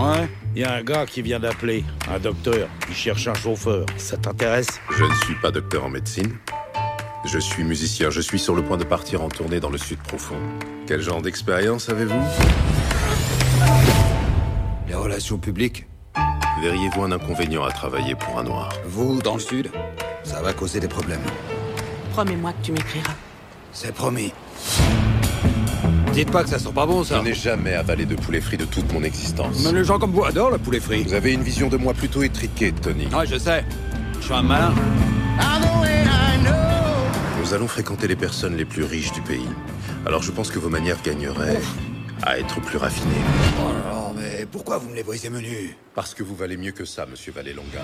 Ouais, il y a un gars qui vient d'appeler, un docteur. Il cherche un chauffeur. Ça t'intéresse? Je ne suis pas docteur en médecine. Je suis musicien. Je suis sur le point de partir en tournée dans le sud profond. Quel genre d'expérience avez-vous? Les relations publiques Verriez-vous un inconvénient à travailler pour un noir? Vous, dans le sud Ça va causer des problèmes. Promets-moi que tu m'écriras. C'est promis. Dites pas que ça sent pas bon, Je ça. n'ai jamais avalé de poulet frit de toute mon existence. Mais les gens comme vous adorent le poulet frit. Vous avez une vision de moi plutôt étriquée, Tony. Ouais, je sais. Je suis un malin. Nous allons fréquenter les personnes les plus riches du pays. Alors je pense que vos manières gagneraient à être plus raffinées. Oh non, mais pourquoi vous me les brisez menus? Parce que vous valez mieux que ça, monsieur Vallée-Longa.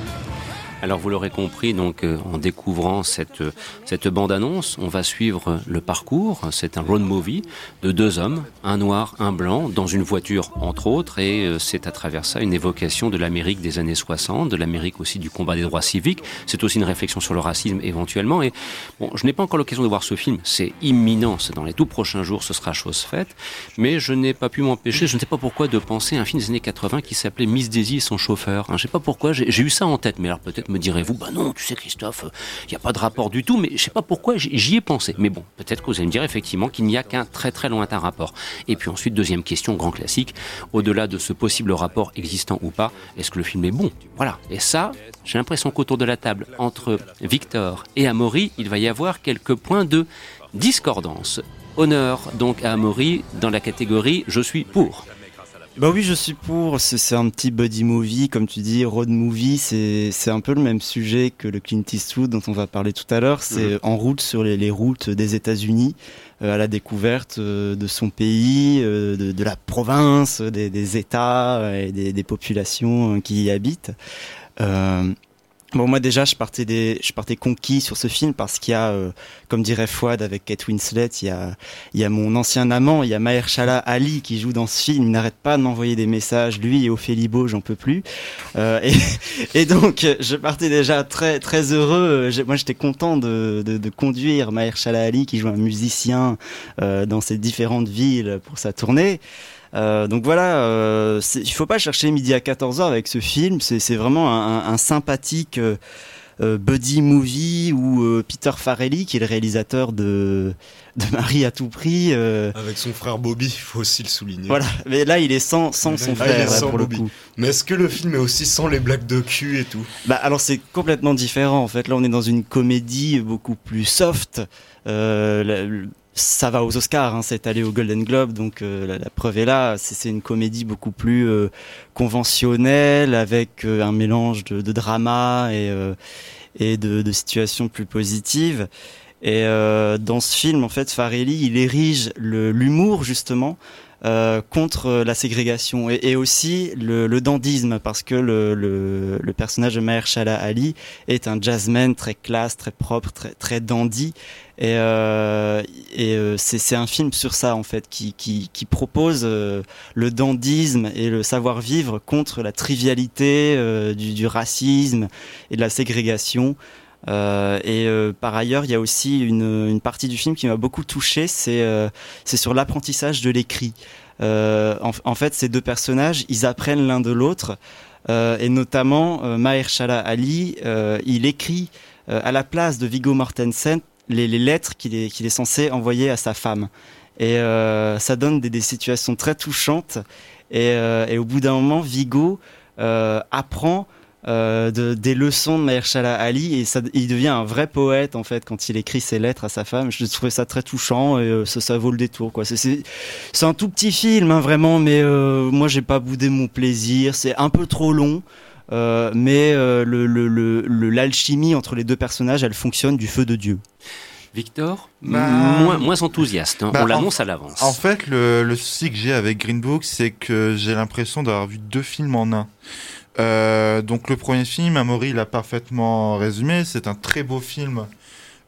Alors vous l'aurez compris, donc euh, en découvrant cette euh, cette bande annonce, on va suivre le parcours. C'est un road movie de deux hommes, un noir, un blanc, dans une voiture entre autres, et euh, c'est à travers ça une évocation de l'Amérique des années 60, de l'Amérique aussi du combat des droits civiques. C'est aussi une réflexion sur le racisme éventuellement. Et bon, je n'ai pas encore l'occasion de voir ce film. C'est imminent. C'est dans les tout prochains jours, ce sera chose faite. Mais je n'ai pas pu m'empêcher, je ne sais pas pourquoi, de penser à un film des années 80 qui s'appelait Miss Daisy son chauffeur. Hein, je sais pas pourquoi, j'ai eu ça en tête. Mais alors peut-être me direz-vous, bah non, tu sais Christophe, il n'y a pas de rapport du tout. Mais je sais pas pourquoi, j'y ai pensé. Mais bon, peut-être que vous allez me dire effectivement qu'il n'y a qu'un très très lointain rapport. Et puis ensuite, deuxième question, grand classique, au-delà de ce possible rapport existant ou pas, est-ce que le film est bon? Voilà. Et ça, j'ai l'impression qu'autour de la table, entre Victor et Amaury, il va y avoir quelques points de discordance. Honneur donc à Amaury dans la catégorie Je suis pour. Bah oui, je suis pour. C'est un petit buddy movie, comme tu dis, road movie. C'est c'est un peu le même sujet que le Clint Eastwood dont on va parler tout à l'heure. C'est en route sur les, les routes des États-Unis, euh, à la découverte euh, de son pays, euh, de, de la province, des, des États euh, et des, des populations euh, qui y habitent. Bon, moi déjà, je partais des, je partais conquis sur ce film parce qu'il y a, euh, comme dirait Fouad avec Kate Winslet, il y a, il y a mon ancien amant, il y a Mahershala Ali qui joue dans ce film. Il n'arrête pas de m'envoyer des messages, lui et Ophélie Beau, j'en peux plus. Euh, et, et donc, je partais déjà très, très heureux. Moi, j'étais content de, de, de conduire Mahershala Ali qui joue un musicien euh, dans ces différentes villes pour sa tournée. Euh, donc voilà, euh, il faut pas chercher midi à 14h avec ce film. C'est vraiment un, sympathique euh, euh, buddy movie où Peter Farrelly, qui est le réalisateur de, de Marie à tout prix, Avec son frère Bobby, il faut aussi le souligner. voilà. Mais là, il est sans, sans son il est frère là, sans pour Bobby. le coup. Mais est-ce que le film est aussi sans les blagues de cul et tout? Bah alors c'est complètement différent en fait. Là, on est dans une comédie beaucoup plus soft. La- ça va aux Oscars, hein, c'est allé au Golden Globe, donc euh, la, la preuve est là. C'est une comédie beaucoup plus euh, conventionnelle, avec euh, un mélange de, de drama et, euh, et de, de situations plus positives. Et euh, dans ce film, en fait, Farelli, il érige l'humour justement euh, contre la ségrégation et, et aussi le, le dandisme parce que le, le, le personnage de Mahershala Ali est un jazzman très classe, très propre, très, très dandy et, euh, et euh, c'est un film sur ça en fait qui, qui, qui propose euh, le dandisme et le savoir-vivre contre la trivialité euh, du, du racisme et de la ségrégation. Euh, et euh, par ailleurs, il y a aussi une, partie du film qui m'a beaucoup touché, c'est euh, sur l'apprentissage de l'écrit. En, fait, ces deux personnages, ils apprennent l'un de l'autre, et notamment euh, Mahershala Ali, il écrit à la place de Viggo Mortensen les, lettres qu'il est, censé envoyer à sa femme. Et ça donne des, situations très touchantes. Et, et au bout d'un moment, Viggo apprend euh, de, des leçons de Mahershala Ali et ça, il devient un vrai poète en fait quand il écrit ses lettres à sa femme. Je trouvais ça très touchant et euh, ça, ça vaut le détour quoi. C'est- C'est c'est un tout petit film hein, vraiment, mais euh, moi j'ai pas boudé mon plaisir. C'est un peu trop long. euh, mais euh, le- le- le- le- l'alchimie entre les deux personnages, elle fonctionne du feu de Dieu. Victor, Bah, moins, moins enthousiaste. hein. bah, On en- l'annonce à l'avance. En fait, le, le souci que j'ai avec Green Book, c'est que j'ai l'impression d'avoir vu deux films en un. Euh, donc le premier film, Amaury l'a parfaitement résumé, c'est un très beau film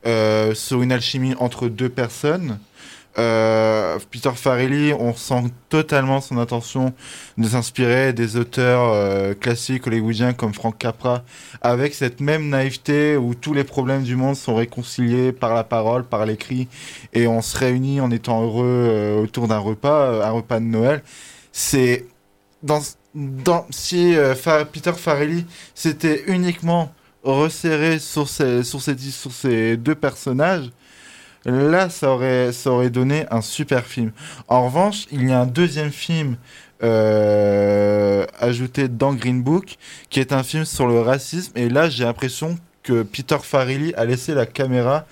euh, sur une alchimie entre deux personnes. Euh, Peter Farrelly, on sent totalement son intention de s'inspirer des auteurs classiques hollywoodiens comme Frank Capra, avec cette même naïveté où tous les problèmes du monde sont réconciliés par la parole, par l'écrit, et on se réunit en étant heureux autour d'un repas, un repas de Noël. C'est dans si euh, Peter Farrelly s'était uniquement resserré sur ces, deux personnages, là, ça aurait, ça aurait donné un super film. En revanche, il y a un deuxième film euh, ajouté dans Green Book, qui est un film sur le racisme. Et là, j'ai l'impression que Peter Farrelly a laissé la caméra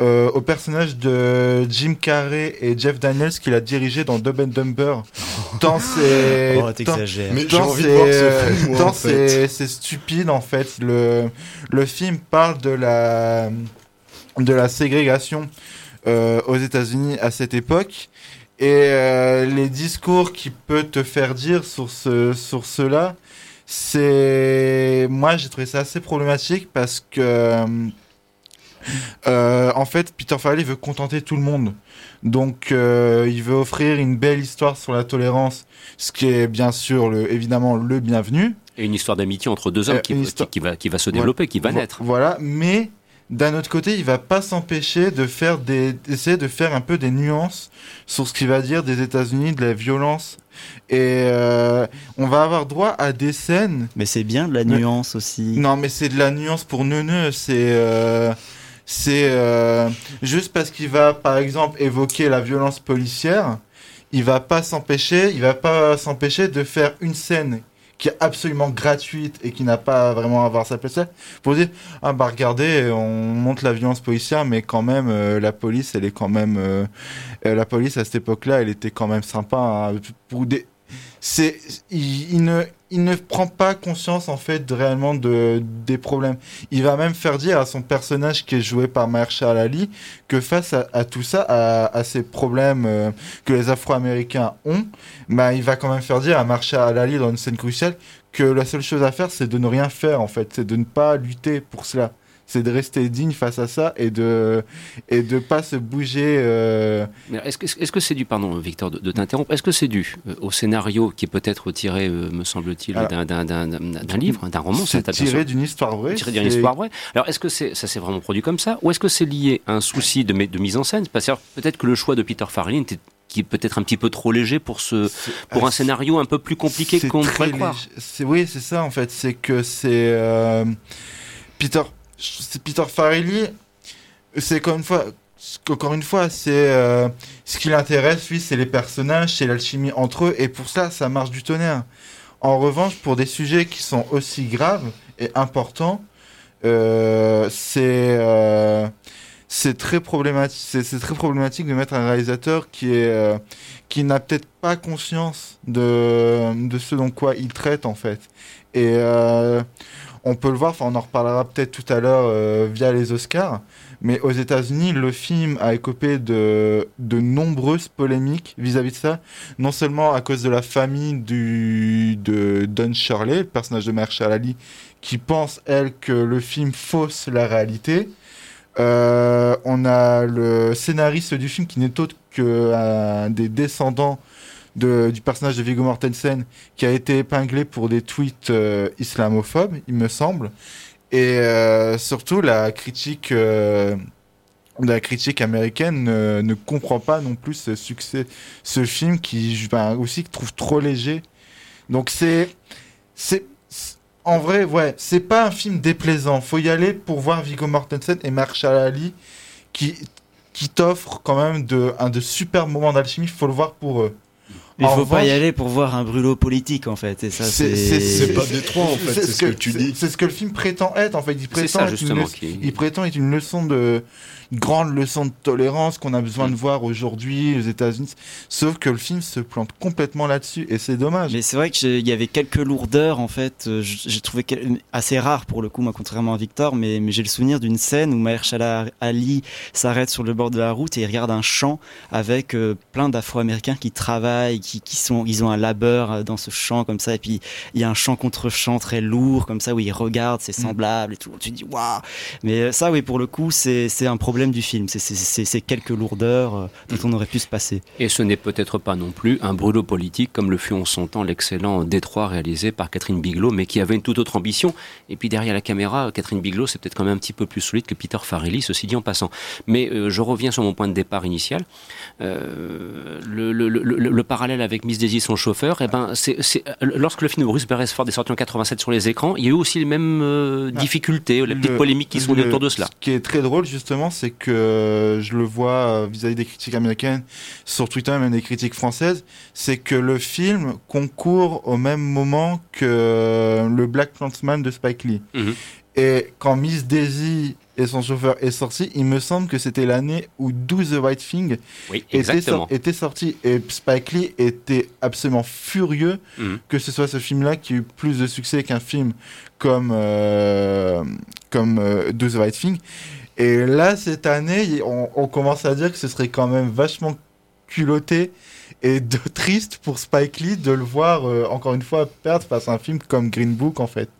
euh, au personnage de Jim Carrey et Jeff Daniels qu'il a dirigé dans Dumb and Dumber. Tant c'est... Oh, tant- t'exagères. Mais j'ai tant envie de c'est- voir ce film, moi, tant en fait. c'est c'est stupide en fait. Le, le film parle de la, de la ségrégation euh, aux États-Unis à cette époque. Et euh, les discours qu'il peut te faire dire sur, ce, sur cela, c'est. Moi, j'ai trouvé ça assez problématique parce que. Euh, en fait, Peter Farrelly veut contenter tout le monde. Donc, euh, il veut offrir une belle histoire sur la tolérance, ce qui est bien sûr, le, évidemment, le bienvenu. Et une histoire d'amitié entre deux hommes Euh, qui, va, qui va se développer, qui va naître. Voilà, mais d'un autre côté, il va pas s'empêcher de faire des, d'essayer de faire un peu des nuances sur ce qu'il va dire des États-Unis, de la violence. Et euh, on va avoir droit à des scènes. Mais c'est bien de la Mais- nuance aussi. Non, mais c'est de la nuance pour neuneux. C'est euh, c'est euh, juste parce qu'il va, par exemple, évoquer la violence policière. Il va pas s'empêcher, il va pas s'empêcher de faire une scène qui est absolument gratuite et qui n'a pas vraiment à avoir sa place là, pour dire ah bah regardez on montre la violence policière mais quand même euh, la police elle est quand même euh, euh, la police à cette époque-là elle était quand même sympa hein, pour des c'est il ne il ne prend pas conscience en fait réellement de des problèmes il va même faire dire à son personnage qui est joué par Mahershala Ali que face à, tout ça à, à ces problèmes euh, que les Afro-Américains ont bah, il va quand même faire dire à Mahershala Ali dans une scène cruciale que la seule chose à faire, c'est de ne rien faire, en fait. C'est de ne pas lutter pour cela. C'est de rester digne face à ça et de et de pas se bouger. euh, Est-ce que est-ce que c'est dû, pardon Victor de, de t'interrompre, est-ce que c'est dû euh, au scénario qui est peut-être tiré, euh, me semble-t il, Alors, d'un- livre, d'un roman, c'est tiré d'une histoire vraie. tiré d'une histoire vraie. Alors, est-ce que c'est, ça s'est vraiment produit comme ça Ou est-ce que c'est lié à un souci de, de mise en scène? Parce que peut-être que le choix de Peter Farrelly était qui est peut-être un petit peu trop léger pour, ce, pour un scénario un peu plus compliqué qu'on pourrait croire. oui, c'est ça en fait. C'est que c'est euh, Peter, c'est Peter Farrelly. C'est encore une fois, euh, ce qui l'intéresse, lui, c'est les personnages, c'est l'alchimie entre eux, et pour ça, ça marche du tonnerre. En revanche, pour des sujets qui sont aussi graves et importants, euh, c'est euh, c'est très problématique. De mettre un réalisateur qui n'a peut-être pas conscience de ce dont quoi il traite en fait. Et on peut le voir. On en reparlera peut-être tout à l'heure euh, via les Oscars. Mais aux États-Unis, le film a écopé de, nombreuses polémiques vis-à-vis de ça. Non seulement à cause de la famille de Don Shirley, le personnage de Mahershala Ali, qui pense, elle, que le film fausse la réalité. Euh, on a le scénariste du film qui n'est autre qu'un des descendants du personnage de Viggo Mortensen qui a été épinglé pour des tweets euh, islamophobes, il me semble. Et euh, surtout, la critique, euh, la critique américaine ne, comprend pas non plus ce succès, ce film qui ben, aussi trouve trop léger. Donc c'est, c'est, en vrai, ouais, c'est pas un film déplaisant. Faut y aller pour voir Viggo Mortensen et Mahershala Ali qui, qui t'offrent quand même de, un de super moments d'alchimie. Faut le voir pour eux. Il En faut pas y aller pour voir un brûlot politique en fait. Et ça, C'est- pas détroit en fait, c'est ce que tu dis. C'est ce que le film prétend être en fait. Il prétend ça être une leçon- qui. il prétend être une leçon de une grande leçon de tolérance qu'on a besoin de voir aujourd'hui aux États-Unis. Sauf que le film se plante complètement là-dessus et c'est dommage. Mais c'est vrai qu'il y avait quelques lourdeurs en fait. euh, J'ai trouvé assez rare pour le coup, moi, contrairement à Victor, mais, mais j'ai le souvenir d'une scène où Mahershala Ali s'arrête sur le bord de la route et il regarde un champ avec euh, plein d'Afro-Américains qui travaillent, qui, qui sont, ils ont un labeur euh, dans ce champ comme ça, et puis il y a un champ contre champ très lourd comme ça où ils regardent, c'est semblable et tout. Tu dis waouh. Mais euh, ça, oui, pour le coup, c'est un problème du film. C'est- quelques lourdeurs euh, dont on aurait pu se passer. Et ce n'est peut-être pas non plus un brûlot politique comme le fut en son temps l'excellent Détroit réalisé par Catherine Bigelow, mais qui avait une toute autre ambition. Et puis derrière la caméra, Catherine Bigelow, c'est peut-être quand même un petit peu plus solide que Peter Farrelly, ceci dit en passant. Mais euh, je reviens sur mon point de départ initial. Euh, le- le- le- le parallèle avec Miss Daisy, son chauffeur, eh ben, c'est, lorsque le film de Bruce Beresford est sorti en 87 sur les écrans, il y a eu aussi les mêmes euh, ah, difficultés, les petites polémiques qui sont autour de cela. Ce qui est très drôle, justement, c'est que je le vois vis-à-vis des critiques américaines, sur Twitter, même des critiques françaises, c'est que le film concourt au même moment que le Black Clansman de Spike Lee. Mhm. Et quand Miss Daisy et son chauffeur est sorti, il me semble que c'était l'année où Do the Right Thing était, sorti. Et Spike Lee était absolument furieux mhm. que ce soit ce film-là qui eut plus de succès qu'un film comme, euh, comme euh, Do the Right Thing. Et là, cette année, on, on, commence à dire que ce serait quand même vachement culotté et de triste pour Spike Lee de le voir euh, encore une fois perdre face à un film comme Green Book en fait.